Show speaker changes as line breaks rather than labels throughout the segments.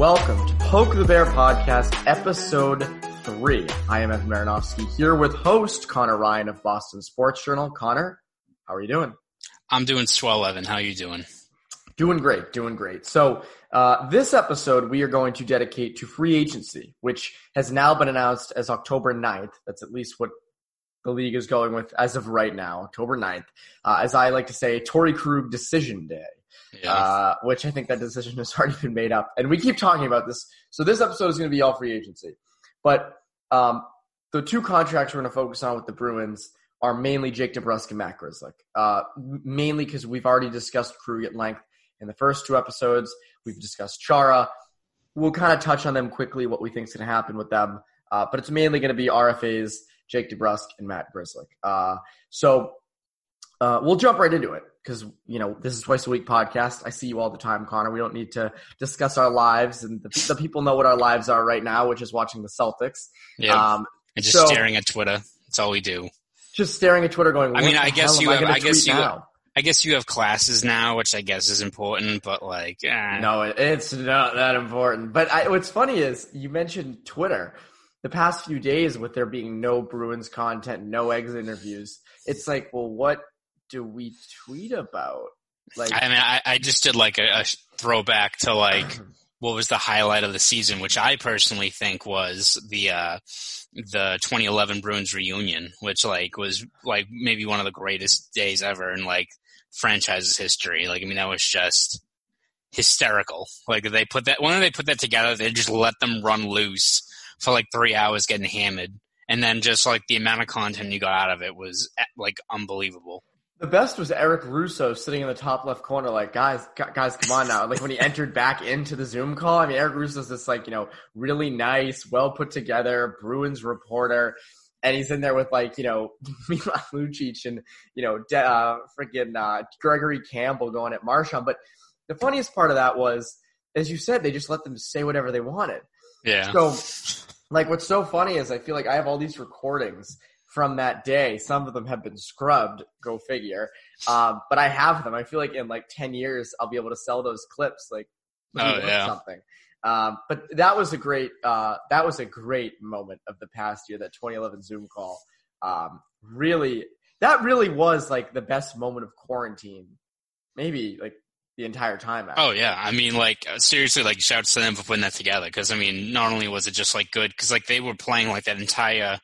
Welcome to Poke the Bear Podcast, episode three. I am Evan Marinofsky here with host Conor Ryan of Boston Sports Journal. Conor, how are you doing?
I'm doing swell, Evan. How are you doing?
Doing great, doing great. So, uh, this episode we are going to dedicate to free agency, which has now been announced as October 9th. That's at least what the league is going with as of right now, October 9th. Uh, as I like to say, Torey Krug decision day. Uh, which I think that decision has already been made up. And we keep talking about this. So this episode is going to be all free agency. But um, the two contracts we're going to focus on with the Bruins are mainly Jake DeBrusk and Matt Grzelcyk. Uh, mainly because we've already discussed Krug at length in the first two episodes. We've discussed Chara. We'll kind of touch on them quickly, what we think is going to happen with them. Uh, but it's mainly going to be RFAs, Jake DeBrusk, and Matt Grzelcyk. Uh, so uh, we'll jump right into it because you know this is twice a week podcast. I see you all the time, Conor. We don't need to discuss our lives, and the, the people know what our lives are right now, which is watching the Celtics.
Yeah, um, and just so, staring at Twitter. That's all we do.
Just staring at Twitter, going.
I mean, I guess you have. I, I guess you. Have, I guess you have classes now, which I guess is important, but like, eh.
no, it's not that important. But I, what's funny is you mentioned Twitter. The past few days, with there being no Bruins content, no exit interviews, it's like, well, what do we tweet about?
Like, I mean, I, I just did like a, a throwback to like what was the highlight of the season, which I personally think was the uh, the 2011 Bruins reunion, which like was like maybe one of the greatest days ever in like franchise's history. Like, I mean, that was just hysterical. Like they put that when they put that together, they just let them run loose for like three hours getting hammered, and then just like the amount of content you got out of it was like unbelievable.
The best was Eric Russo sitting in the top left corner, like, guys, guys, come on now. Like when he entered back into the Zoom call, I mean, Eric Russo's this like, you know, really nice, well put together Bruins reporter. And he's in there with like, you know, Milan Lucic and, you know, de- uh, freaking, uh, Gregory Campbell going at Marchand. But the funniest part of that was, as you said, they just let them say whatever they wanted.
Yeah.
So, like, what's so funny is I feel like I have all these recordings from that day. Some of them have been scrubbed, go figure. Um, but I have them. I feel like in like 10 years, I'll be able to sell those clips, like,
oh, yeah.
something. Um, but that was a great, uh, that was a great moment of the past year, that 2011 Zoom call. Um, really, that really was like the best moment of quarantine, maybe like the entire time.
Actually. Oh yeah, I mean, like seriously, like shouts to them for putting that together. Because I mean, not only was it just like good, because like they were playing like that entire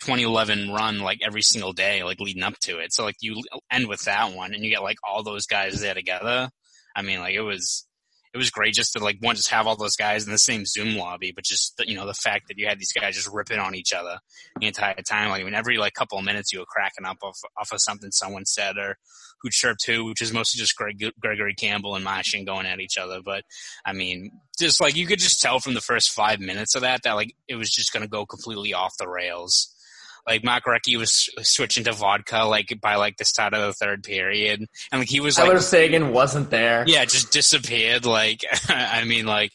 2011 run like every single day, like leading up to it. So like you end with that one and you get like all those guys there together. I mean, like it was, it was great just to like one just have all those guys in the same Zoom lobby, but just you know the fact that you had these guys just ripping on each other the entire time. Like I mean, every like couple of minutes you were cracking up off off of something someone said or who chirped who, which is mostly just Greg, Gregory Campbell and Marchand going at each other. But I mean, just like you could just tell from the first five minutes of that that like it was just going to go completely off the rails like Mark Recchi was switching to vodka like by like the start of the third period, and like he was
Tyler
like
Seguin wasn't there.
Yeah, just disappeared. Like I mean, like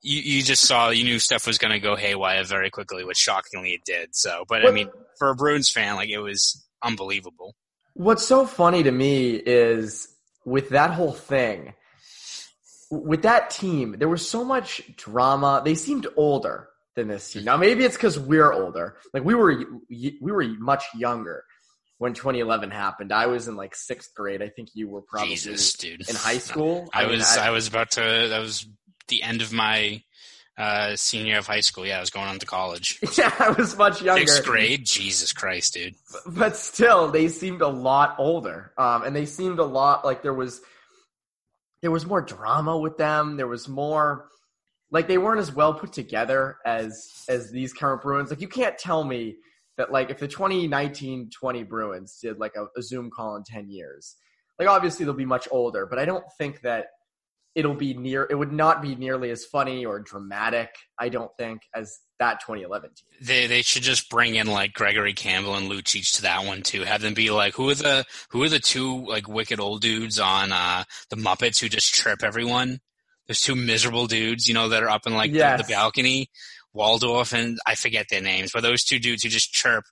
you you just saw you knew stuff was going to go haywire very quickly, which shockingly it did. So, but what, I mean, for a Bruins fan, like it was unbelievable.
What's so funny to me is with that whole thing. With that team, there was so much drama. They seemed older than this team. Now maybe it's because we're older. Like we were we were much younger when 2011 happened. I was in like sixth grade. I think you were probably
Jesus, dude.
in high school.
I,
I mean,
was
I-
I, was about to that was the end of my uh, senior year of high school. Yeah, I was going on to college.
Yeah, I was much younger.
Sixth grade, Jesus Christ, dude.
but still they seemed a lot older um, and they seemed a lot like there was there was more drama with them there was more like they weren't as well put together as as these current bruins like you can't tell me that like if the 2019-20 bruins did like a, a zoom call in 10 years like obviously they'll be much older but i don't think that it'll be near it would not be nearly as funny or dramatic i don't think as that 2011 team
They they should just bring in like Gregory Campbell and Lucic to that one too. Have them be like who are the who are the two like wicked old dudes on uh the Muppets who just trip everyone? There's two miserable dudes, you know, that are up in like the,
Yes.
the balcony. Waldorf and I forget their names, but those two dudes who just chirp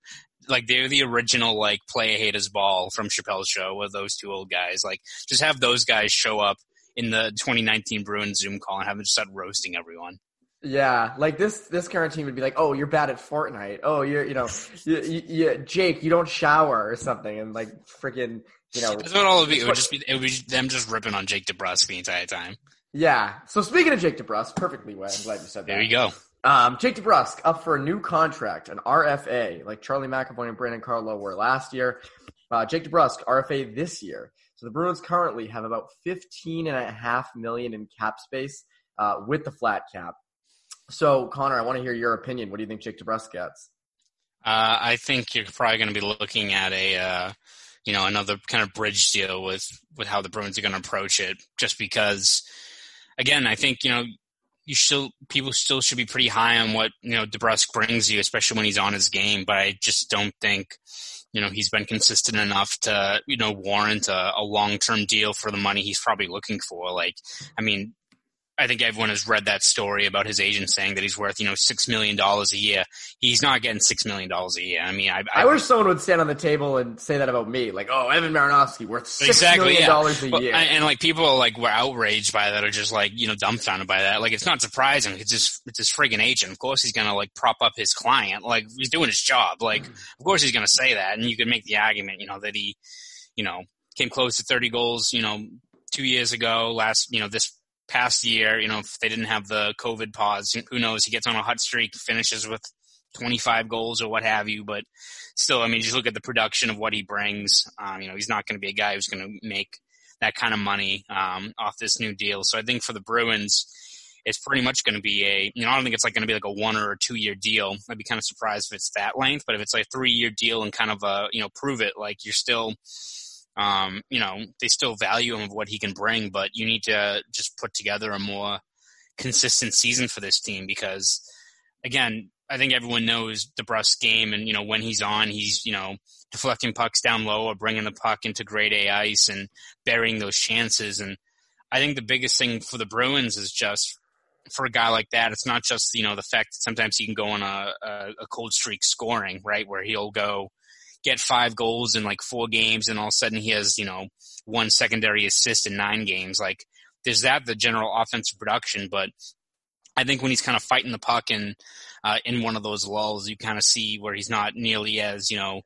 like they're the original like play a haters ball from Chappelle's show with those two old guys. Like just have those guys show up in the 2019 Bruins Zoom call and have them just start roasting everyone.
Yeah, like this this current team would be like, "Oh, you're bad at Fortnite. Oh, you're you know, you, you, you, Jake, you don't shower or something," and like freaking you know,
That's what all it would be. It would just be it would be them just ripping on Jake DeBrusk the entire time.
Yeah. So speaking of Jake DeBrusk, perfectly well. I'm glad you said that.
There you go.
Um, Jake DeBrusk up for a new contract, an RFA, like Charlie McAvoy and Brandon Carlo were last year. Uh, Jake DeBrusk RFA this year. So the Bruins currently have about 15 and a half million in cap space uh, with the flat cap. So Connor, I want to hear your opinion. What do you think Jake DeBrusk gets?
Uh, I think you're probably going to be looking at a, uh, you know, another kind of bridge deal with with how the Bruins are going to approach it. Just because, again, I think you know, you still people still should be pretty high on what you know DeBrusk brings you, especially when he's on his game. But I just don't think. You know he's been consistent enough to you know warrant a, a long term deal for the money he's probably looking for. Like, I mean, I think everyone has read that story about his agent saying that he's worth, you know, six million dollars a year. He's not getting six million dollars a year. I mean, I,
I wish someone would stand on the table and say that about me, like, "Oh, Evan Marinofsky worth six
exactly
million
yeah.
dollars a
But-
year."
and, and, like people like were outraged by that, or just like you know dumbfounded by that. Like it's not surprising. It's just it's his friggin' agent. Of course he's gonna like prop up his client. Like he's doing his job. Like mm-hmm. of course he's gonna say that, and you could make the argument, you know, that he, you know, came close to thirty goals, you know, two years ago. Last, you know, this past year, you know, if they didn't have the COVID pause, who knows? He gets on a hot streak, finishes with 25 goals or what have you. But still, I mean, just look at the production of what he brings. Um, you know, he's not going to be a guy who's going to make that kind of money um, off this new deal. So I think for the Bruins, it's pretty much going to be a, you know, I don't think it's like going to be like a one or a two year deal. I'd be kind of surprised if it's that length, but if it's like a three year deal and kind of a, you know, prove it, like you're still, um, you know, they still value him of what he can bring, but you need to just put together a more consistent season for this team because, again, I think everyone knows DeBrusk's game, and you know when he's on, he's you know deflecting pucks down low or bringing the puck into grade A ice and burying those chances. And I think the biggest thing for the Bruins is just for a guy like that, it's not just you know the fact that sometimes he can go on a, a, a cold streak scoring, right, where he'll go get five goals in like four games, and all of a sudden he has you know one secondary assist in nine games. Like there's that the general offensive production, but I think when he's kind of fighting the puck and uh, in one of those lulls, you kind of see where he's not nearly as you know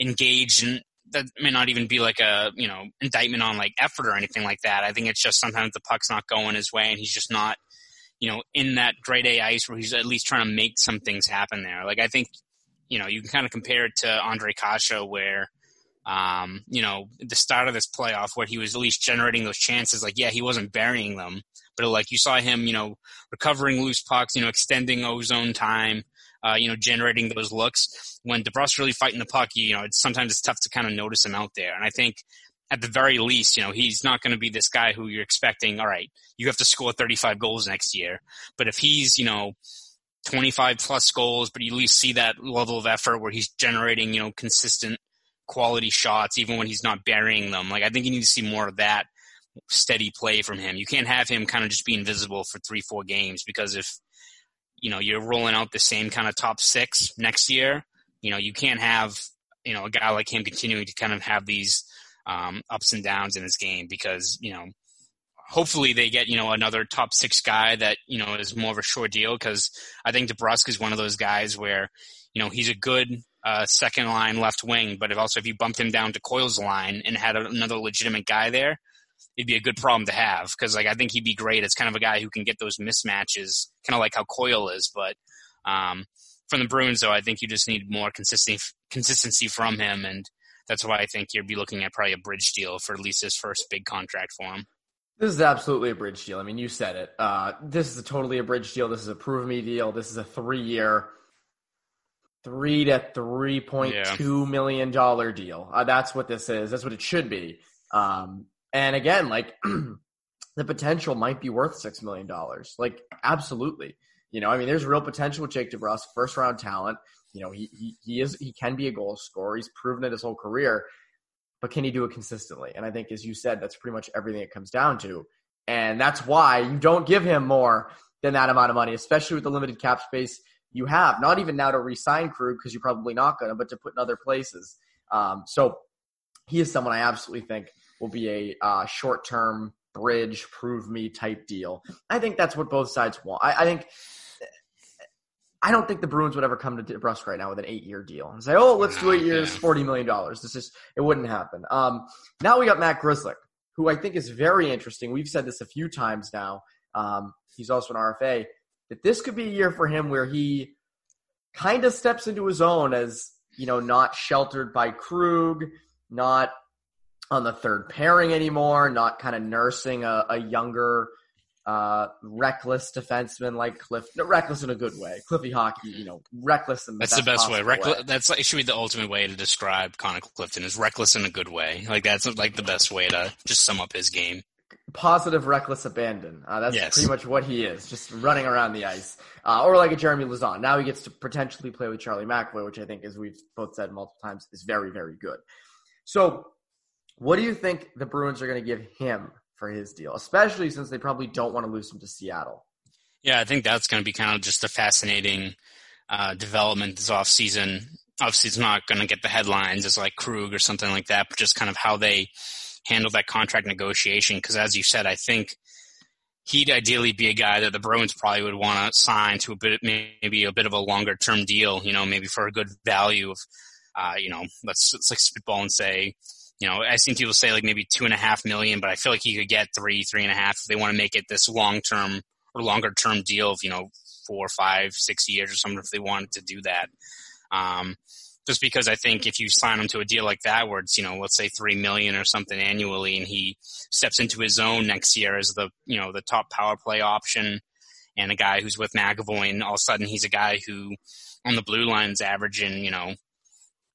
engaged, and that may not even be like a you know indictment on like effort or anything like that. I think it's just sometimes the puck's not going his way, and he's just not you know in that grade A ice where he's at least trying to make some things happen there. Like I think you know you can kind of compare it to Ondrej Kase where. Um, you know, the start of this playoff where he was at least generating those chances, like, yeah, he wasn't burying them, but like you saw him, you know, recovering loose pucks, you know, extending ozone time, uh, you know, generating those looks. When DeBrusk really fighting the puck, you know, it's, sometimes it's tough to kind of notice him out there. And I think at the very least, you know, he's not going to be this guy who you're expecting, all right, you have to score 35 goals next year. But if he's, you know, 25 plus goals, but you at least see that level of effort where he's generating, you know, consistent quality shots, even when he's not burying them. Like, I think you need to see more of that steady play from him. You can't have him kind of just be invisible for three, four games because if, you know, you're rolling out the same kind of top six next year, you know, you can't have, you know, a guy like him continuing to kind of have these um, ups and downs in his game because, you know, hopefully they get you know another top six guy that you know is more of a short deal because I think DeBrusk is one of those guys where you know he's a good uh, second line left wing, but if also if you bumped him down to Coyle's line and had another legitimate guy there, it'd be a good problem to have because like I think he'd be great. It's kind of a guy who can get those mismatches, kind of like how Coyle is. But um, from the Bruins, though, I think you just need more consistency consistency from him, and that's why I think you'd be looking at probably a bridge deal for at least his first big contract for him.
This is absolutely a bridge deal. I mean, you said it. Uh, this is a totally a bridge deal. This is a prove me deal. This is a three year, three to three point yeah. two million dollar deal. Uh, that's what this is. That's what it should be. Um, and again, like the potential might be worth six million dollars. Like absolutely. You know, I mean, there's real potential with Jake DeBrusk, first round talent. You know, he, he he is he can be a goal scorer. He's proven it his whole career, but can he do it consistently? And I think, as you said, that's pretty much everything it comes down to. And that's why you don't give him more than that amount of money, especially with the limited cap space you have. Not even now to re-sign Krug because you're probably not going to, but to put in other places. Um, so he is someone I absolutely think will be a uh, short-term bridge, prove me type deal. I think that's what both sides want. I, I think I don't think the Bruins would ever come to DeBrusk right now with an eight-year deal and say, "Oh, let's do eight years, forty million dollars." This is it wouldn't happen. Um, now we got Matt Grzelcyk, who I think is very interesting. We've said this a few times now. Um, he's also an RFA. That this could be a year for him where he kind of steps into his own as you know, not sheltered by Krug, not on the third pairing anymore, not kind of nursing a, a younger uh, reckless defenseman like Cliff. No, reckless in a good way. Cliffy hockey, you know, reckless in the
that's
best
the best way.
Reckless.
That's like should be the ultimate way to describe Connor Clifton is reckless in a good way. Like that's like the best way to just sum up his game.
Positive, reckless abandon. Uh, that's yes. pretty much what he is, just running around the ice, uh, or like a Jeremy Lauzon. Now he gets to potentially play with Charlie McAvoy, which I think, as we've both said multiple times, is very, very good. So, what do you think the Bruins are going to give him for his deal, especially since they probably don't want to lose him to Seattle.
Yeah, I think that's going to be kind of just a fascinating uh, development this offseason. Obviously, it's not going to get the headlines as like Krug or something like that, but just kind of how they handle that contract negotiation. Because as you said, I think he'd ideally be a guy that the Bruins probably would want to sign to a bit, maybe a bit of a longer term deal. You know, maybe for a good value of, uh, you know, let's let's like spitball and say you know, I've seen people say like maybe two and a half million, but I feel like he could get three, three and a half if they want to make it this long term or longer term deal of, you know, four, five, six years or something if they wanted to do that. Um, just because I think if you sign him to a deal like that where it's, you know, let's say three million or something annually and he steps into his own next year as the, you know, the top power play option and a guy who's with McAvoy and all of a sudden he's a guy who on the blue lines averaging, you know,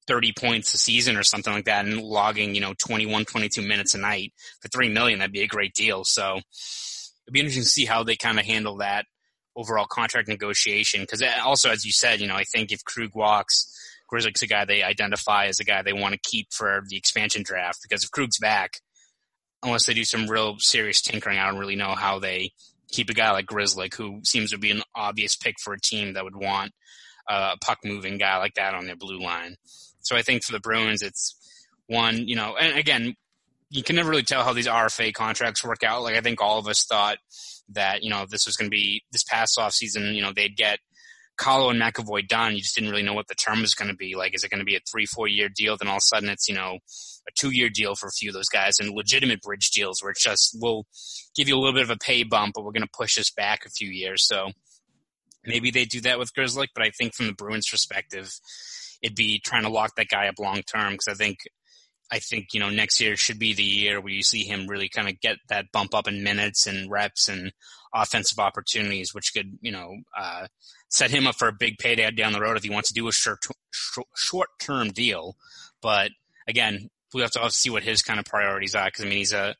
30 points a season or something like that and logging, you know, 21, 22 minutes a night for 3 million, that'd be a great deal. So it'd be interesting to see how they kind of handle that overall contract negotiation. Because uh, also, as you said, you know, I think if Krug walks, Grzelcyk's a guy they identify as a guy they want to keep for the expansion draft. Because if Krug's back, unless they do some real serious tinkering, I don't really know how they keep a guy like Grzelcyk, who seems to be an obvious pick for a team that would want a puck moving guy like that on their blue line. So I think for the Bruins, it's one, you know, and again, you can never really tell how these RFA contracts work out. Like I think all of us thought that, you know, this was going to be this past off season, you know, they'd get Carlo and McAvoy done. You just didn't really know what the term was going to be. Like, is it going to be a three, four year deal? Then all of a sudden it's, you know, a two year deal for a few of those guys and legitimate bridge deals where it's just, we'll give you a little bit of a pay bump, but we're going to push this back a few years. So maybe they do that with Grzelcyk, but I think from the Bruins perspective, it'd be trying to lock that guy up long term because I think I think you know next year should be the year where you see him really kind of get that bump up in minutes and reps and offensive opportunities, which could you know uh, set him up for a big payday down the road if he wants to do a short short term deal. But again, we have to see what his kind of priorities are because I mean he's a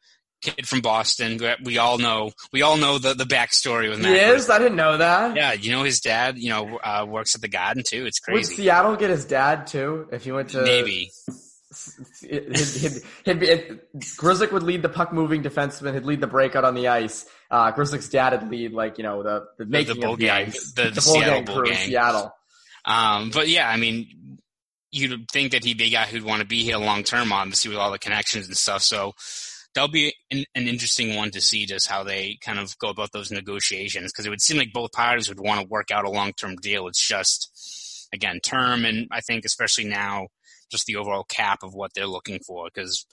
kid from Boston. We all know we all know the the backstory with Matt.
Yes, I didn't know that.
Yeah, you know his dad. You know uh, works at the Garden too. It's crazy.
Would Seattle get his dad too if he went to
maybe?
He'd, he'd, he'd be, Grzelcyk would lead the puck moving defenseman. He'd lead the breakout on the ice. Uh, Grzelcyk's dad would lead like you know the the making
the, the
of the
gang,
ice,
the, the, the Seattle bull
gang. Seattle.
Um, but yeah, I mean, you'd think that he'd be a guy who'd want to be here long term, obviously with all the connections and stuff. So that'll be an, an, interesting one to see just how they kind of go about those negotiations because it would seem like both parties would want to work out a long term deal. It's just again term, and I think especially now just the overall cap of what they're looking for because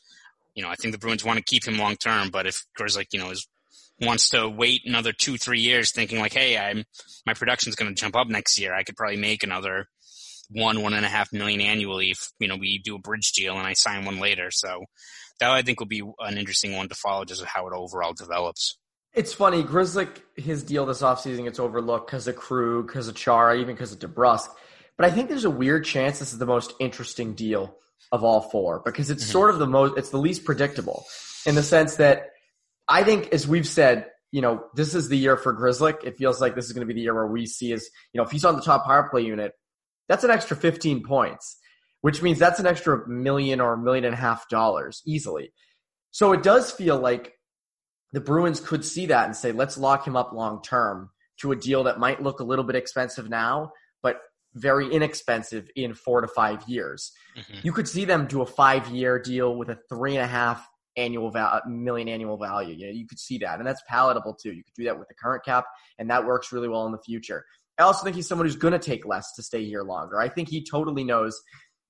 you know I think the Bruins want to keep him long term, but if Grzelcyk you know is wants to wait another two three years thinking like hey I'm my production's going to jump up next year I could probably make another one one and a half million annually if you know we do a bridge deal and I sign one later so that I think will be an interesting one to follow just how it overall develops.
It's funny, Grzelcyk, his deal this offseason gets overlooked because of Krug, because of Chara, even because of DeBrusk. But I think there's a weird chance this is the most interesting deal of all four because it's mm-hmm. sort of the most, it's the least predictable in the sense that I think, as we've said, you know, this is the year for Grzelcyk. It feels like this is going to be the year where we see is, you know, if he's on the top power play unit, that's an extra 15 points which means that's an extra million or a million and a half dollars easily. So it does feel like the Bruins could see that and say, let's lock him up long term to a deal that might look a little bit expensive now, but very inexpensive in four to five years. Mm-hmm. You could see them do a five year deal with a three and a half annual val- million annual value. You know, you could see that, and that's palatable too. You could do that with the current cap, and that works really well in the future. I also think he's someone who's going to take less to stay here longer. I think he totally knows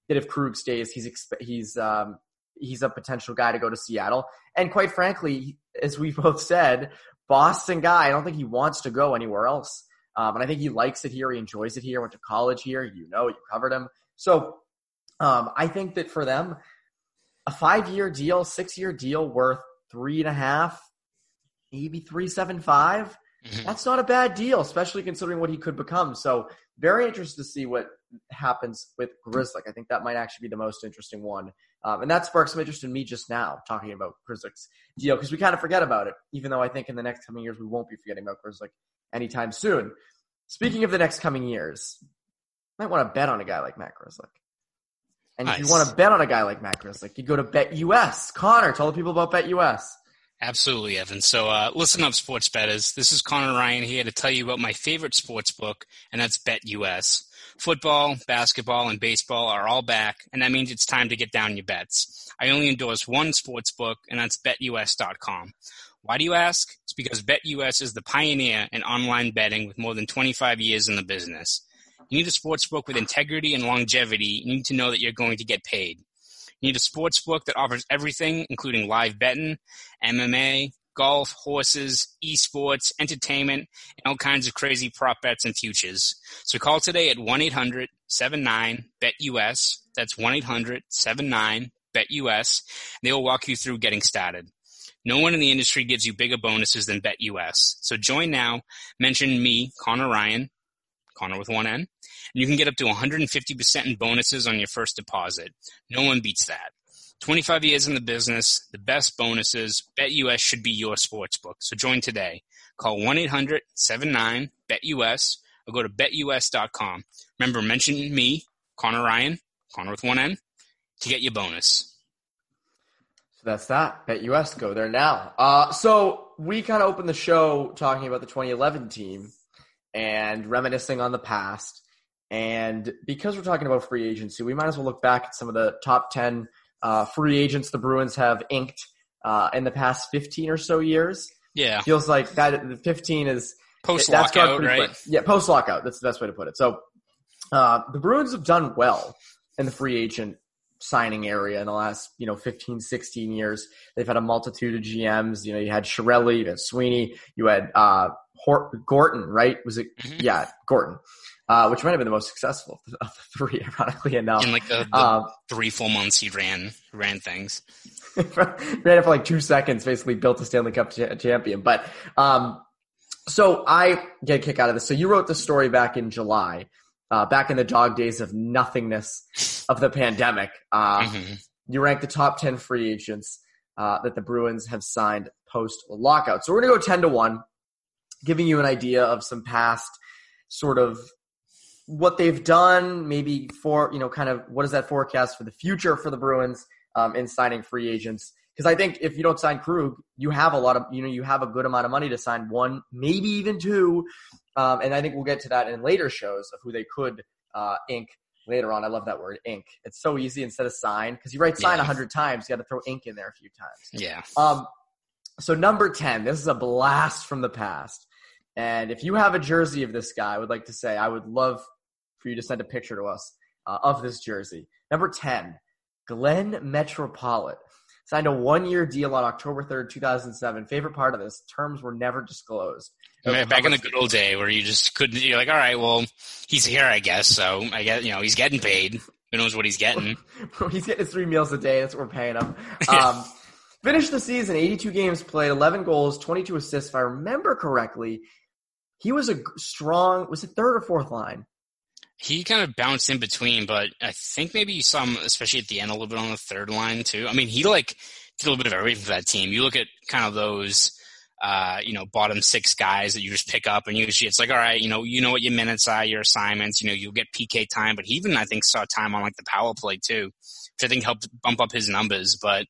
that if Krug stays, he's exp- he's um, he's a potential guy to go to Seattle. And quite frankly, as we both said, Boston guy. I don't think he wants to go anywhere else. Um, and I think he likes it here. He enjoys it here. Went to college here. You know, you covered him. So um, I think that for them, a five-year deal, six-year deal worth three and a half, maybe three seven five. Mm-hmm. That's not a bad deal, especially considering what he could become. So very interested to see what happens with Grzelcyk. I think that might actually be the most interesting one. Um, and that sparks some interest in me just now talking about Grzelcyk's deal because we kind of forget about it, even though I think in the next coming years we won't be forgetting about Grzelcyk anytime soon. Speaking of the next coming years, you might want to bet on a guy like Matt Grzelcyk. And nice. if you want to bet on a guy like Matt Grzelcyk, you go to Bet US. Conor, tell the people about Bet US.
Absolutely, Evan. So uh, listen up, sports betters. This is Conor Ryan here to tell you about my favorite sports book, and that's Bet US. Football, basketball, and baseball are all back, and that means it's time to get down your bets. I only endorse one sports book, and that's BetUS.com. Why do you ask? It's because BetUS is the pioneer in online betting with more than 25 years in the business. You need a sports book with integrity and longevity. You need to know that you're going to get paid. You need a sports book that offers everything, including live betting, MMA, golf, horses, esports, entertainment, and all kinds of crazy prop bets and futures. So call today at 1-800-79-BET-US. That's 1-800-79-BET-US. They will walk you through getting started. No one in the industry gives you bigger bonuses than BetUS. So join now. Mention me, Conor Ryan, Conor with one N, you can get up to 150% in bonuses on your first deposit. No one beats that. 25 years in the business, the best bonuses. BetUS should be your sports book. So join today. Call 1-800-79-BET-US or go to betus.com. Remember, mention me, Conor Ryan, Conor with one N, to get your bonus.
So that's that. BetUS, go there now. Uh, so we kind of opened the show talking about the 2011 team and reminiscing on the past. And because we're talking about free agency, we might as well look back at some of the top 10 uh, free agents the Bruins have inked uh, in the past 15 or so years.
Yeah.
Feels like that the 15 is
post lockout, right?
Quick. Yeah, post lockout. That's the best way to put it. So uh, the Bruins have done well in the free agent signing area in the last, you know, 15, 16 years. They've had a multitude of GMs. You know, you had Chiarelli, you had Sweeney, you had uh, Hort- Gorton, right? Was it? Mm-hmm. Yeah, Gorton. Uh, which might have been the most successful of the three, ironically enough.
In like the, the um, three full months he ran ran things.
ran it for like two seconds, basically built a Stanley Cup cha- champion. But um, so I get a kick out of this. So you wrote the story back in July, uh, back in the dog days of nothingness of the pandemic. Uh, mm-hmm. You ranked the top ten free agents uh, that the Bruins have signed post lockout. So we're gonna go ten to one giving you an idea of some past sort of what they've done, maybe for, you know, kind of what is that forecast for the future for the Bruins um, in signing free agents. Because I think if you don't sign Krug, you have a lot of, you know, you have a good amount of money to sign one, maybe even two. Um, and I think we'll get to that in later shows of who they could uh, ink later on. I love that word, ink. It's so easy instead of sign because you write sign a
Yeah.
hundred times. You got to throw ink in there a few times.
Yeah.
Um, so number 10, this is a blast from the past. And if you have a jersey of this guy, I would like to say, I would love for you to send a picture to us uh, of this jersey. Number 10, Glenn Metropolit. Signed a one year deal on October 3rd, 2007. Favorite part of this, terms were never disclosed.
Back back in the good old day where you just couldn't, you're like, all right, well, he's here, I guess. So I guess, you know, he's getting paid. Who knows what he's getting?
He's getting his three meals a day. That's what we're paying him. Um, finished the season, 82 games played, 11 goals, 22 assists. If I remember correctly, he was a strong, was it third or fourth line?
He kind of bounced in between, but I think maybe you saw him, especially at the end, a little bit on the third line too. I mean, he like did a little bit of everything for that team. You look at kind of those, uh, you know, bottom six guys that you just pick up, and usually it's like, all right, you know, you know what your minutes are, your assignments. You know, you'll get PK time, but he even I think saw time on like the power play too, which I think helped bump up his numbers. But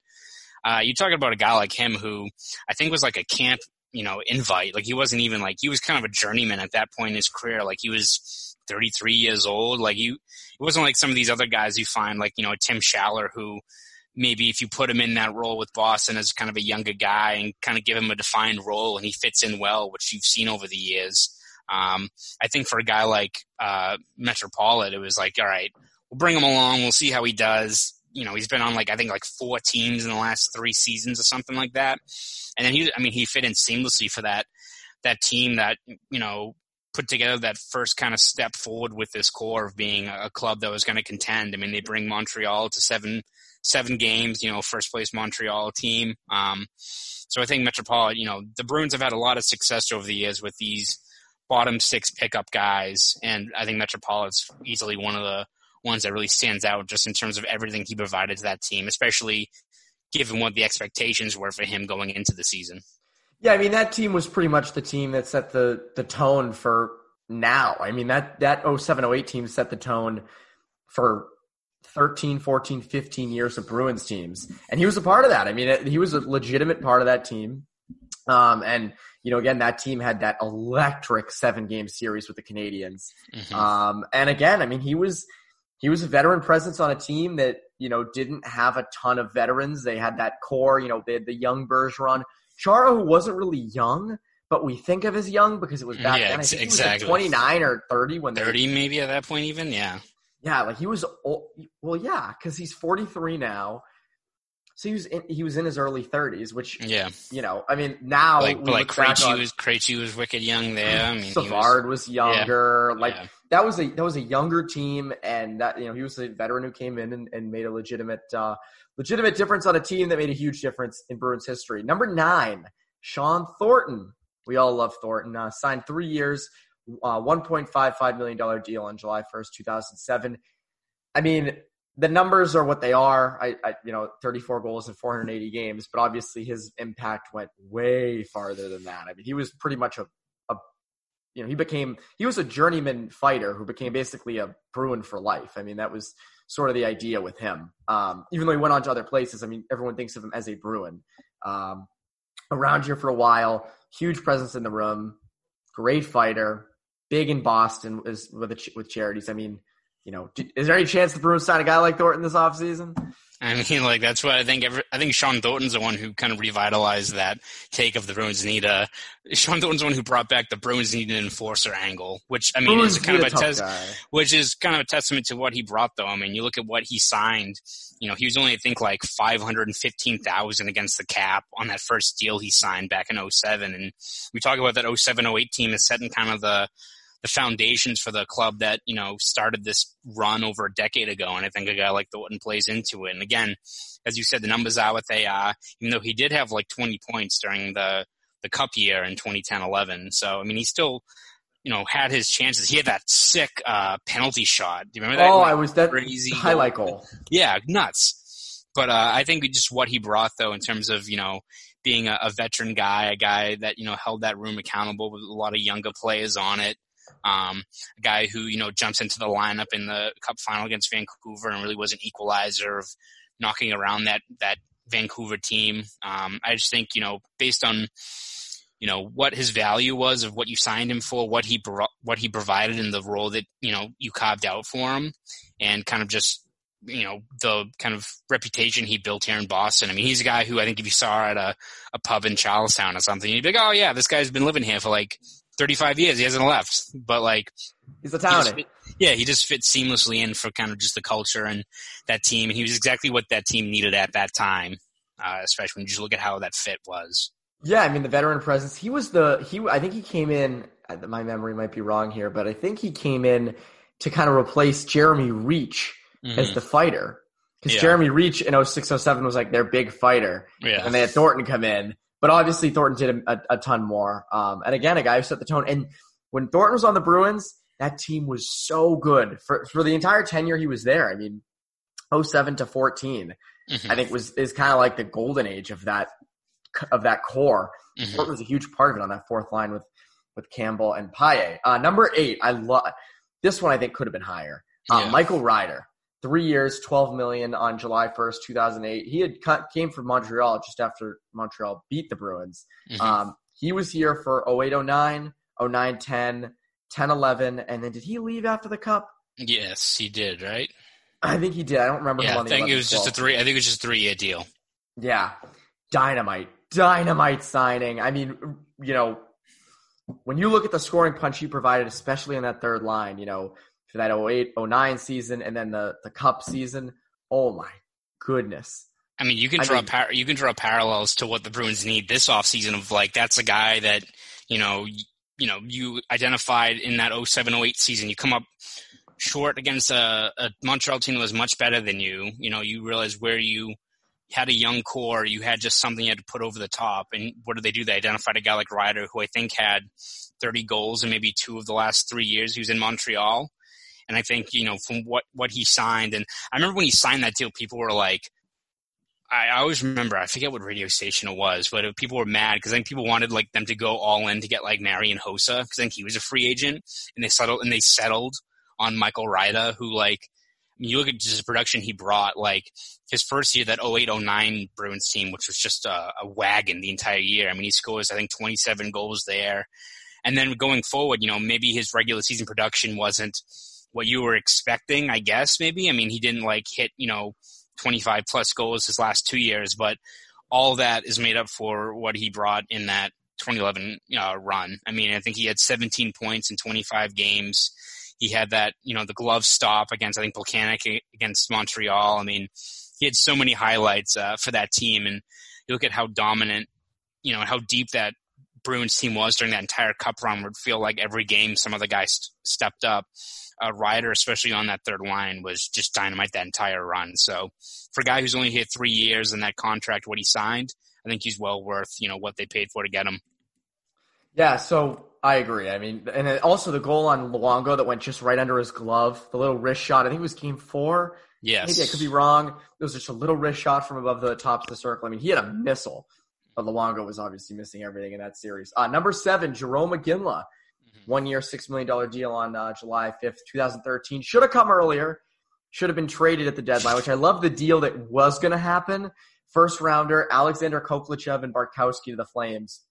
uh, you talking about a guy like him who I think was like a camp, you know, invite. Like he wasn't even like he was kind of a journeyman at that point in his career. Like he was 33 years old. Like you, it wasn't like some of these other guys you find, like you know, Tim Schaller, who maybe if you put him in that role with Boston as kind of a younger guy and kind of give him a defined role and he fits in well, which you've seen over the years. Um, I think for a guy like uh, Metropolit, it was like, all right, we'll bring him along. We'll see how he does. You know, he's been on like I think like four teams in the last three seasons or something like that. And then he, I mean, he fit in seamlessly for that that team that you know put together that first kind of step forward with this core of being a club that was going to contend. I mean, they bring Montreal to seven seven games, you know, first place Montreal team. Um, so I think Metropolit, you know, the Bruins have had a lot of success over the years with these bottom six pickup guys, and I think Metropolit's easily one of the ones that really stands out just in terms of everything he provided to that team, especially given what the expectations were for him going into the season.
Yeah, I mean that team was pretty much the team that set the the tone for now. I mean that that 0708 team set the tone for 13, 14, 15 years of Bruins teams. And he was a part of that. I mean, it, he was a legitimate part of that team. Um, and you know, again, that team had that electric seven game series with the Canadiens.
Mhm.
Um, and again, I mean, he was he was a veteran presence on a team that you know didn't have a ton of veterans. They had that core. You know, they had the young Bergeron, Chara, who wasn't really young, but we think of as young because it was back
Yeah,
then. I think
exactly.
He was like 29 or 30 when they
30 maybe at that point even yeah
yeah, like he was old. Well, yeah, because he's 43 now. So he was in, he was in his early 30s, which
yeah
you know, I mean, now
like like Krejci was Krejci was wicked young there I mean he was-
Savard was, younger. Like
yeah.
That was a that was a younger team, and that you know he was a veteran who came in and, and made a legitimate uh, legitimate difference on a team that made a huge difference in Bruins history. Number nine, Shawn Thornton. We all love Thornton. Uh, signed three years, uh, one point five five million dollar deal on July first, two thousand seven. I mean, the numbers are what they are. I, I, you know, 34 goals in 480 games, but obviously his impact went way farther than that. I mean, he was pretty much a, you know, he became, he was a journeyman fighter who became basically a Bruin for life. I mean, that was sort of the idea with him. Um, even though he went on to other places, I mean, everyone thinks of him as a Bruin. Um, around here for a while, huge presence in the room, great fighter, big in Boston is with, a, with charities. I mean, you know, is there any chance the Bruins sign a guy like Thornton this offseason?
I mean, like that's what I think. Every, I think Shawn Thornton's the one who kind of revitalized that take of the Bruins need a. Shawn Thornton's the one who brought back the Bruins need an enforcer angle, which I mean
Bruins
is kind of a
tough
test, which is kind of a testament to what he brought. Though I mean, you look at what he signed. You know, he was only I think like five hundred and fifteen thousand against the cap on that first deal he signed back in 07. and we talk about that 07-08 team is setting kind of the the foundations for the club that you know started this run over a decade ago, and I think a guy like Thornton plays into it. And again, as you said, the numbers are what they are. Even though he did have like 20 points during the the Cup year in 2010-11, so I mean, he still you know had his chances. He had that sick uh, penalty shot. Do you remember that?
Oh,
Like,
I was that
crazy
highlight goal.
yeah, nuts. But uh, I think just what he brought, though, in terms of you know being a, a veteran guy, a guy that you know held that room accountable with a lot of younger players on it, um, a guy who you know jumps into the lineup in the Cup final against Vancouver and really was an equalizer of knocking around that that Vancouver team. Um, I just think you know based on you know what his value was of what you signed him for, what he brought, what he provided in the role that you know you carved out for him, and kind of just you know the kind of reputation he built here in Boston. I mean, he's a guy who I think if you saw at a, a pub in Charlestown or something, you'd be like, oh yeah, this guy's been living here for like 35 years. He hasn't left, but like
he's a talent.
He yeah, he just fits seamlessly in for kind of just the culture and that team, and he was exactly what that team needed at that time. Uh, especially when you just look at how that fit was.
Yeah, I mean the veteran presence. He was the he. I think he came in. My memory might be wrong here, but I think he came in to kind of replace Jeremy Reich mm-hmm. as the fighter because yeah. Jeremy Reich in 06, 07 was like their big fighter, yeah. and they had Thornton come in. But obviously Thornton did a, a, ton more. Um, and again, a guy who set the tone. And when Thornton was on the Bruins, that team was so good for for the entire tenure he was there. I mean, 07 to 14, mm-hmm. I think was is kind of like the golden age of that of that core. Mm-hmm. was a huge part of it on that fourth line with with Campbell and Paille. Uh, number eight, I love this one. I think could have been higher. Uh, yeah. Michael Ryder, three years, twelve million on July first, two thousand eight. He had cut, came from Montreal just after Montreal beat the Bruins. Mm-hmm. Um, he was here for 08, 09, 09, 10, 10, 11, and then did he leave after the Cup?
Yes, he did. Right.
I think he did. I don't remember.
Yeah, I think it was just a three. I think it was just a three year deal.
Yeah, dynamite dynamite signing. I mean, you know, when you look at the scoring punch he provided, especially in that third line, you know, for that 08, 09 season and then the, the cup season, oh my goodness.
I mean, you can draw I mean, par- you can draw parallels to what the Bruins need this offseason of like that's a guy that, you know, you know, you identified in that 07 08 season. You come up short against a, a Montreal team that was much better than you. You know, you realize where you had a young core, you had just something you had to put over the top. And what did they do? They identified a guy like Ryder, who I think had 30 goals in maybe two of the last three years. He was in Montreal. And I think, you know, from what, what he signed, and I remember when he signed that deal, people were like, I, I always remember, I forget what radio station it was, but it, people were mad because I think people wanted like them to go all in to get like Marian Hossa because I think he was a free agent and they settled, and they settled on Michael Ryder, who like, you look at just the production he brought, like his first year, that 0809 Bruins team, which was just a, a, wagon the entire year. I mean, he scores, I think, 27 goals there. And then going forward, you know, maybe his regular season production wasn't what you were expecting, I guess, maybe. I mean, he didn't like hit, you know, 25 plus goals his last two years, but all that is made up for what he brought in that 2011 uh, run. I mean, I think he had 17 points in 25 games. He had that, you know, the glove stop against, I think, Plekanec against Montreal. I mean, he had so many highlights uh, for that team. And you look at how dominant, you know, how deep that Bruins team was during that entire cup run would feel like every game some of the guys st- stepped up. Uh, Ryder, especially on that third line, was just dynamite that entire run. So for a guy who's only hit three years in that contract, what he signed, I think he's well worth, you know, what they paid for to get him.
Yeah, so I agree. I mean, and also the goal on Luongo that went just right under his glove, the little wrist shot. I think it was game four.
Yes.
Maybe I could be wrong. It was just a little wrist shot from above the top of the circle. I mean, he had a missile, but Luongo was obviously missing everything in that series. Uh, number seven, Jarome Iginla. One year, $6 million deal on uh, July 5th, 2013. Should have come earlier. Should have been traded at the deadline, which I love the deal that was going to happen. First rounder, Alexander Khokhlachev and Bartkowski to the Flames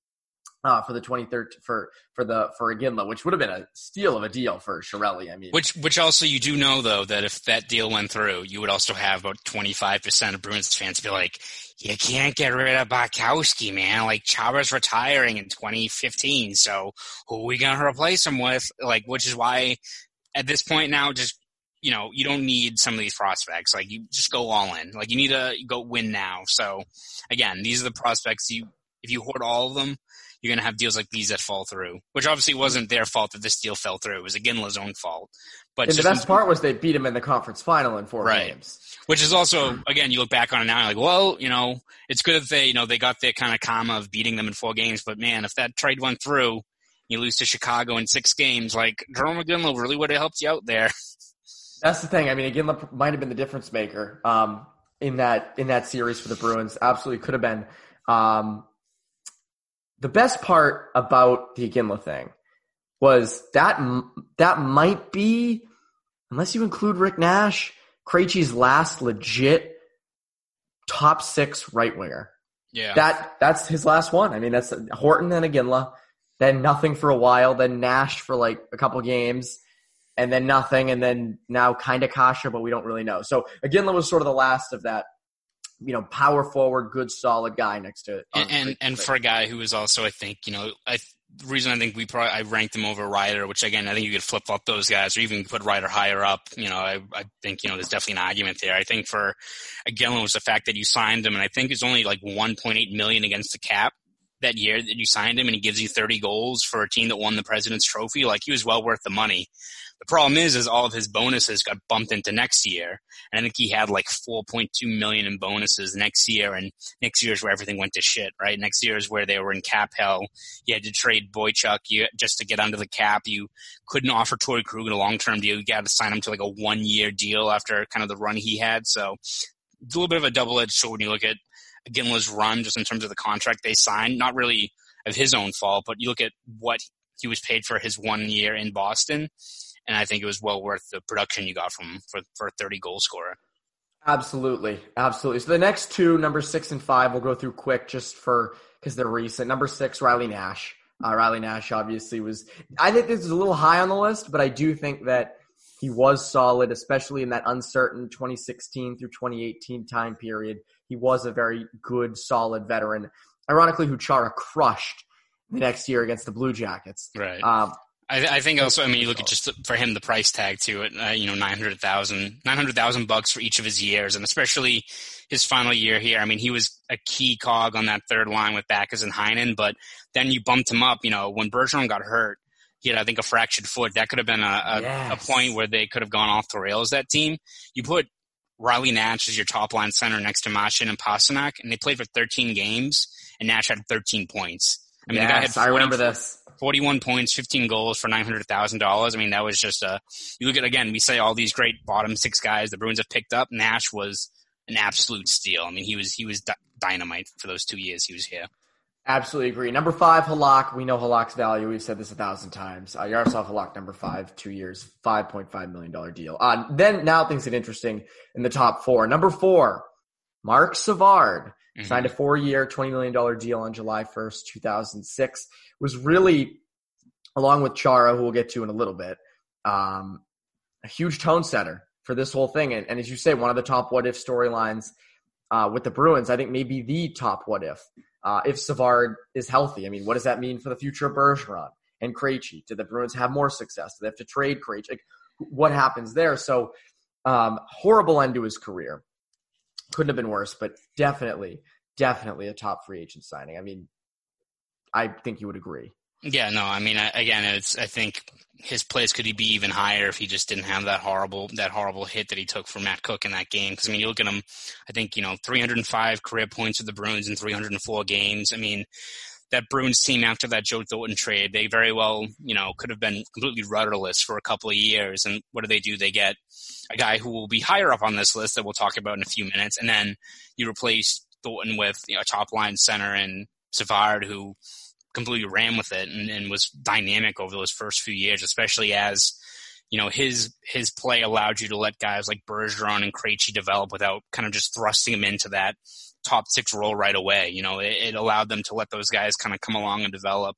uh, for the 2013 for for the for Iginla, which would have been a steal of a deal for Chiarelli. I mean,
which which also you do know though that if that deal went through, you would also have about 25 percent of Bruins fans be like, you can't get rid of Bartkowski, man. Like Chara's retiring in 2015, so who are we gonna replace him with? Like, which is why at this point now, just you know, you don't need some of these prospects. Like, you just go all in. Like, you need to go win now. So, again, these are the prospects you if you hoard all of them you're going to have deals like these that fall through, which obviously wasn't their fault that this deal fell through. It was Iginla's own fault. But
and the best part was they beat him in the conference final in four right. games.
Which is also, again, you look back on it now, like, well, you know, it's good that they, you know, they got their kind of karma of beating them in four games. But man, if that trade went through, you lose to Chicago in six games, like Jarome Iginla really would have helped you out there.
That's the thing. I mean, Iginla might have been the difference maker um, in that in that series for the Bruins. Absolutely could have been. Um, the best part about the Iginla thing was that that might be, unless you include Rick Nash, Krejci's last legit top six right winger.
Yeah.
That that's his last one. I mean, that's Horton and Iginla, then nothing for a while, then Nash for like a couple games, and then nothing, and then now kind of Kase, but we don't really know. So Iginla was sort of the last of that, you know, power forward, good, solid guy next to.
And and, and for a guy who was also, I think, you know, I the reason I think we probably I ranked him over Ryder, which again I think you could flip flop those guys or even put Ryder higher up. You know, I, I think you know there's definitely an argument there. I think for Iginla was the fact that you signed him, and I think it's only like 1.8 million against the cap that year that you signed him, and he gives you 30 goals for a team that won the President's Trophy. Like he was well worth the money. The problem is, is all of his bonuses got bumped into next year. And I think he had like 4.2 million in bonuses next year. And next year is where everything went to shit, right? Next year is where they were in cap hell. You had to trade Boychuk just to get under the cap. You couldn't offer Torey Krug a long-term deal. You got to sign him to like a one-year deal after kind of the run he had. So it's a little bit of a double-edged sword when you look at Iginla's run just in terms of the contract they signed. Not really of his own fault, but you look at what he was paid for his one year in Boston and I think it was well worth the production you got from for for a 30 goal scorer.
Absolutely, absolutely. So the next two, number six and five, we'll go through quick just for because they're recent. Number six, Riley Nash. Uh, Riley Nash obviously was. I think this is a little high on the list, but I do think that he was solid, especially in that uncertain 2016 through 2018 time period. He was a very good, solid veteran. Ironically, who Chara crushed the next year against the Blue Jackets.
Right. Um, I, I, think also, I mean, you look at just for him the price tag to it. Uh, you know, nine hundred thousand, nine hundred thousand bucks for each of his years, and especially his final year here. I mean, he was a key cog on that third line with Backes and Heinen, but then you bumped him up. You know, when Bergeron got hurt, he had I think a fractured foot. That could have been a, a, yes. a point where they could have gone off the rails. That team, you put Riley Nash as your top line center next to Marchand and Pastrnak, and they played for 13 games, and Nash had 13 points.
I mean, yes, the guy had 40, I remember this.
41 points, 15 goals for $900,000. I mean, that was just a, you look at, again, we say all these great bottom six guys the Bruins have picked up. Nash was an absolute steal. I mean, he was, he was dynamite for those two years he was here.
Absolutely agree. Number five, Halak. We know Halak's value. We've said this a thousand times. Uh, Jaroslav Halak, number five, two years, $5.5 million deal. Uh, then now things get interesting in the top four. Number four, Marc Savard. Mm-hmm. Signed a four year, $20 million deal on July 1st, 2006. Was really, along with Chara, who we'll get to in a little bit, um, a huge tone setter for this whole thing. And, and, as you say, one of the top what if storylines uh, with the Bruins, I think maybe the top what if. Uh, if Savard is healthy, I mean, what does that mean for the future of Bergeron and Krejci? Do the Bruins have more success? Do they have to trade Krejci? Like, what happens there? So, um, horrible end to his career couldn't have been worse, but definitely, definitely a top free agent signing. I mean, I think you would agree.
Yeah, no, I mean, I, again, it's I think his place could be even higher if he just didn't have that horrible that horrible hit that he took from Matt Cooke in that game. Because I mean, you look at him, I think you know 305 career points with the Bruins in 304 games. I mean, that Bruins team after that Joe Thornton trade, they very well, you know, could have been completely rudderless for a couple of years. And what do they do? They get a guy who will be higher up on this list that we'll talk about in a few minutes, and then you replace Thornton with you know, a top line center and Savard, who completely ran with it and, and was dynamic over those first few years, especially as you know his his play allowed you to let guys like Bergeron and Krejci develop without kind of just thrusting them into that top six role right away. You know, it, it allowed them to let those guys kind of come along and develop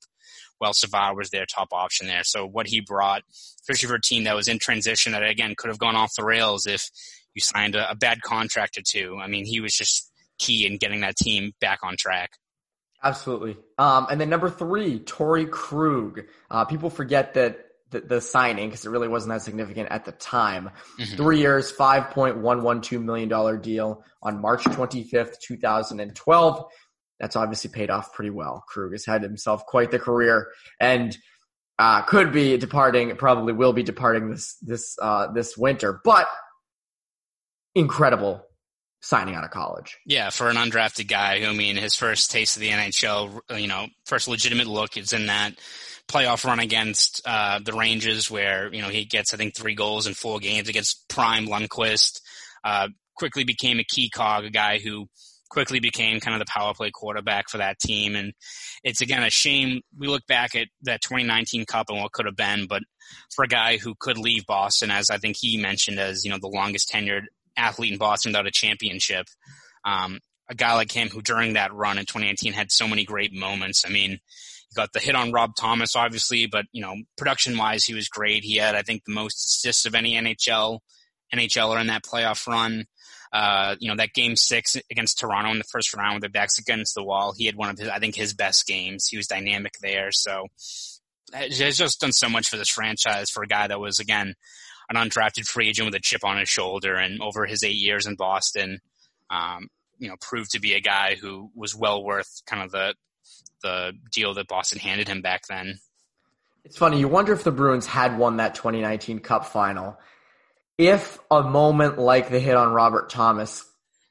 while Savard was their top option there. So what he brought, especially for a team that was in transition that again could have gone off the rails if you signed a, a bad contract or two. I mean, he was just key in getting that team back on track.
Absolutely. Um, and then number three, Torey Krug. Uh, people forget that the, the signing because it really wasn't that significant at the time. Mm-hmm. Three years, $5.112 million deal on March 25th, 2012. That's obviously paid off pretty well. Krug has had himself quite the career and uh, could be departing, probably will be departing this, this, uh, this winter, but incredible signing out of college.
Yeah, for an undrafted guy, who, I mean, his first taste of the NHL, you know, first legitimate look is in that playoff run against uh, the Rangers, where you know he gets I think three goals in four games against Prime Lundqvist. Uh, quickly became a key cog, a guy who quickly became kind of the power play quarterback for that team. And it's again a shame. We look back at that 2019 Cup and what could have been, but for a guy who could leave Boston, as I think he mentioned, as you know the longest tenured athlete in Boston without a championship. Um, a guy like him who during that run in 2019 had so many great moments. I mean, he got the hit on Rob Thomas, obviously, but you know, production wise, he was great. He had, I think, the most assists of any NHL NHLer in that playoff run. Uh, you know, that game six against Toronto in the first round with their backs against the wall, he had one of his, I think, his best games. He was dynamic there. So has just done so much for this franchise for a guy that was, again, an undrafted free agent with a chip on his shoulder and over his eight years in Boston, um, you know, proved to be a guy who was well worth kind of the, the deal that Boston handed him back then.
It's funny. You wonder if the Bruins had won that 2019 Cup final, if a moment like the hit on Robert Thomas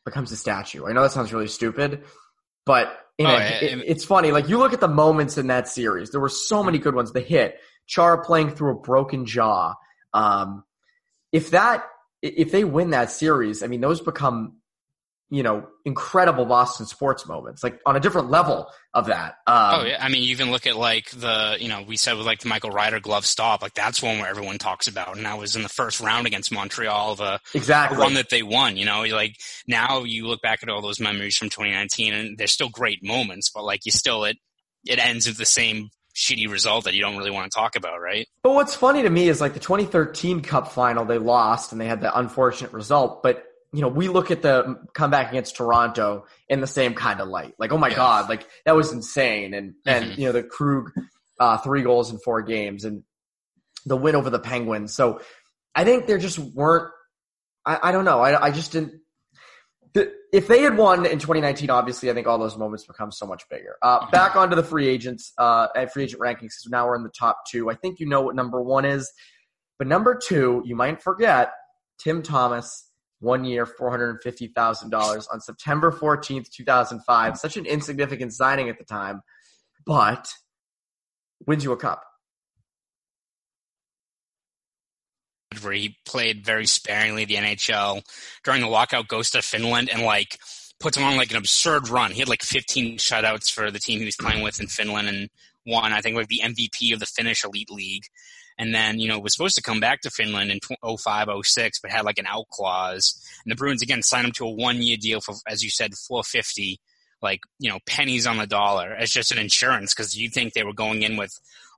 becomes a statue. I know that sounds really stupid, but you know, oh, it, it's funny. Like you look at the moments in that series, there were so many good ones. The hit, Char playing through a broken jaw. Um, if that, if they win that series, I mean, those become you know, incredible Boston sports moments, like on a different level of that.
Um, oh yeah, I mean, you even look at like the, you know, we said with like the Michael Ryder glove stop, like that's one where everyone talks about, and that was in the first round against Montreal, the
exactly
one that they won. You know, like now you look back at all those memories from 2019, and they're still great moments, but like you still it it ends with the same shitty result that you don't really want to talk about, right?
But what's funny to me is like the 2013 Cup final, they lost and they had the unfortunate result, but you know, we look at the comeback against Toronto in the same kind of light. Like, oh my God, like that was insane. And, mm-hmm. and, you know, the Krug, uh, three goals in four games and the win over the Penguins. So I think there just weren't, I, I don't know. I, I just didn't, if they had won in 2019, obviously, I think all those moments become so much bigger. Uh, mm-hmm. back onto the free agents, uh, at free agent rankings. Now we're in the top two. I think you know what number one is, but number two, you might forget Tim Thomas one year, $450,000 on September 14th, 2005. Such an insignificant signing at the time, but wins you a cup.
Where he played very sparingly the NHL during the lockout, goes to Finland and like puts him on like an absurd run. He had like 15 shutouts for the team he was playing with in Finland and won, I think, like the MVP of the Finnish Elite League and then you know was supposed to come back to Finland in 05, 06, but had like an out clause. And the Bruins again signed him to a one year deal for, as you said, 450, like you know pennies on the dollar as just an insurance because you think they were going in with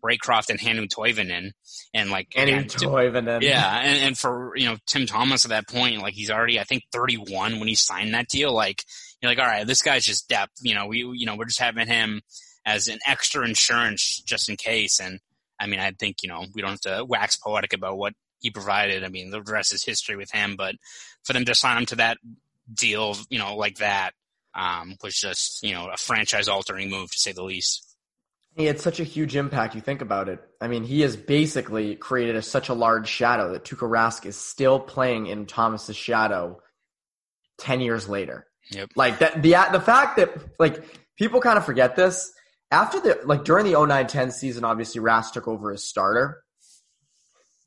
Raycroft and Hannu Toivonen and like
Hannu Toivonen,
yeah, and, and for you know Tim Thomas at that point, like he's already I think 31 when he signed that deal. Like you're like, all right, this guy's just depth. You know, we you know we're just having him as an extra insurance just in case and I mean, I think, you know, we don't have to wax poetic about what he provided. I mean, the rest is history with him, but for them to sign him to that deal, you know, like that, um, was just, you know, a franchise altering move to say the least.
He had such a huge impact. You think about it. I mean, he has basically created a, such a large shadow that Tuukka Rask is still playing in Thomas's shadow 10 years later.
Yep.
Like that, the, the fact that, like, people kind of forget this after the like during the 09-10 season, obviously Rask took over as starter.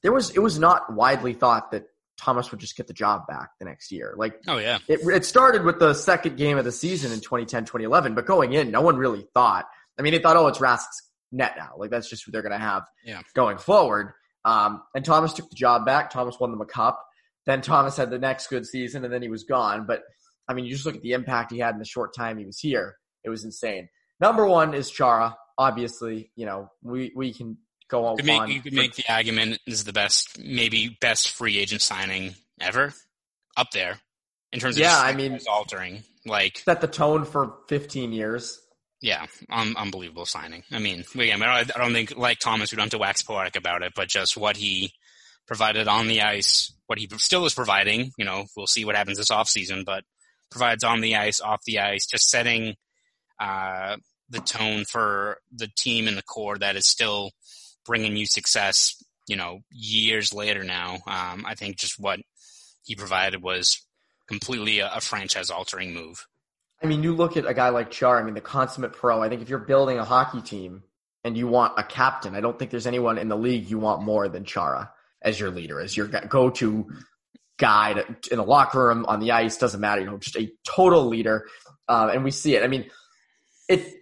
There was it was not widely thought that Thomas would just get the job back the next year. Like,
oh yeah,
it, it started with the second game of the season in 2010, 2011, but going in, no one really thought. I mean, they thought, oh, it's Rask's net now. Like that's just who they're going to have
yeah.
going forward. Um, and Thomas took the job back. Thomas won them a cup. Then Thomas had the next good season, and then he was gone. But I mean, you just look at the impact he had in the short time he was here. It was insane. Number one is Chara. Obviously, you know we we can go on.
You could make, you could make the argument is the best, maybe best free agent signing ever, up there in terms of
yeah. I mean,
altering like
set the tone for 15 years.
Yeah, un- unbelievable signing. I mean, again, I don't think like Thomas, we don't have to wax poetic about it, but just what he provided on the ice, what he still is providing. You know, we'll see what happens this offseason, but provides on the ice, off the ice, just setting uh, the tone for the team and the core that is still bringing you success. You know, years later now, um, I think just what he provided was completely a, a franchise altering move.
I mean, you look at a guy like Char. I mean, the consummate pro. I think if you're building a hockey team and you want a captain, I don't think there's anyone in the league you want more than Chara as your leader, as your guy to, in the locker room, on the ice. Doesn't matter. You know, just a total leader, uh, and we see it. I mean, it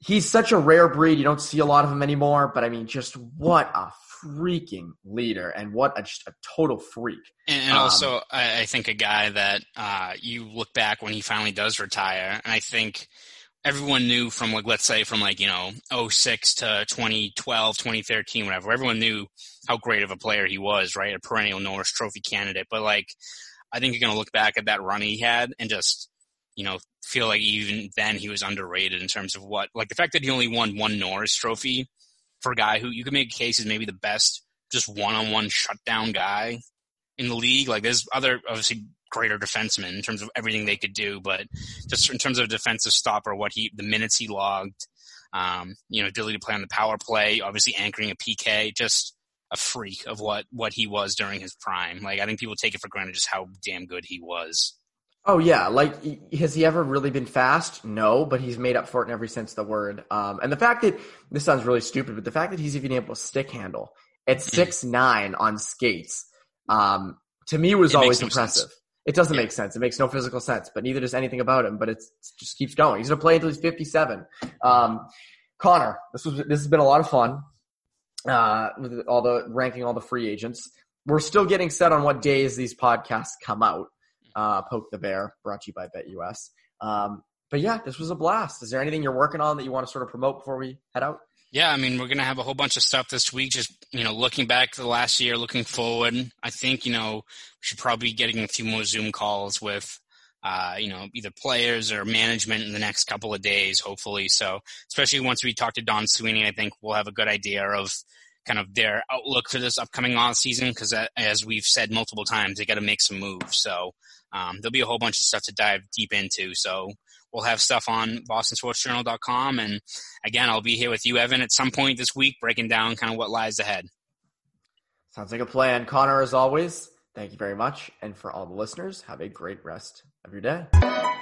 he's such a rare breed. You don't see a lot of him anymore, but I mean, just what a freaking leader and what a, just a total freak.
And, and um, also, I, I, think a guy that uh, you look back when he finally does retire, and I think everyone knew from like let's say from like you know 06 to 2012 2013 whatever everyone knew how great of a player he was right a perennial norris trophy candidate but like i think you're going to look back at that run he had and just you know feel like even then he was underrated in terms of what like the fact that he only won one norris trophy for a guy who you could make a case is maybe the best just one-on-one shutdown guy in the league. Like there's other obviously greater defensemen in terms of everything they could do, but just in terms of defensive stopper, what he the minutes he logged, um, you know, ability to play on the power play, obviously anchoring a PK, just a freak of what what he was during his prime. Like I think people take it for granted just how damn good he was.
Oh yeah, like has he ever really been fast? No, but he's made up for it in every sense of the word. Um, and the fact that this sounds really stupid, but the fact that he's even able to stick handle at mm-hmm. six nine on skates, um, to me was it always impressive. Sense. It doesn't yeah. make sense. It makes no physical sense, but neither does anything about him. But it just keeps going. He's gonna play until he's fifty seven. Um, Conor, this was this has been a lot of fun. Uh, with all the ranking all the free agents. We're still getting set on what days these podcasts come out uh, Poke the Bear, brought to you by BetUS. Um, but yeah, this was a blast. Is there anything you're working on that you want to sort of promote before we head out?
Yeah, I mean, we're going to have a whole bunch of stuff this week. Just, you know, looking back to the last year, looking forward. I think, you know, we should probably be getting a few more Zoom calls with, uh, you know, either players or management in the next couple of days, hopefully. So, especially once we talk to Don Sweeney, I think we'll have a good idea of kind of their outlook for this upcoming off season because, uh, as we've said multiple times, they got to make some moves. So, um, there'll be a whole bunch of stuff to dive deep into. So we'll have stuff on bostonsportsjournal.com. And again, I'll be here with you, Evan, at some point this week, breaking down kind of what lies ahead.
Sounds like a plan. Conor, as always, thank you very much. And for all the listeners, have a great rest of your day.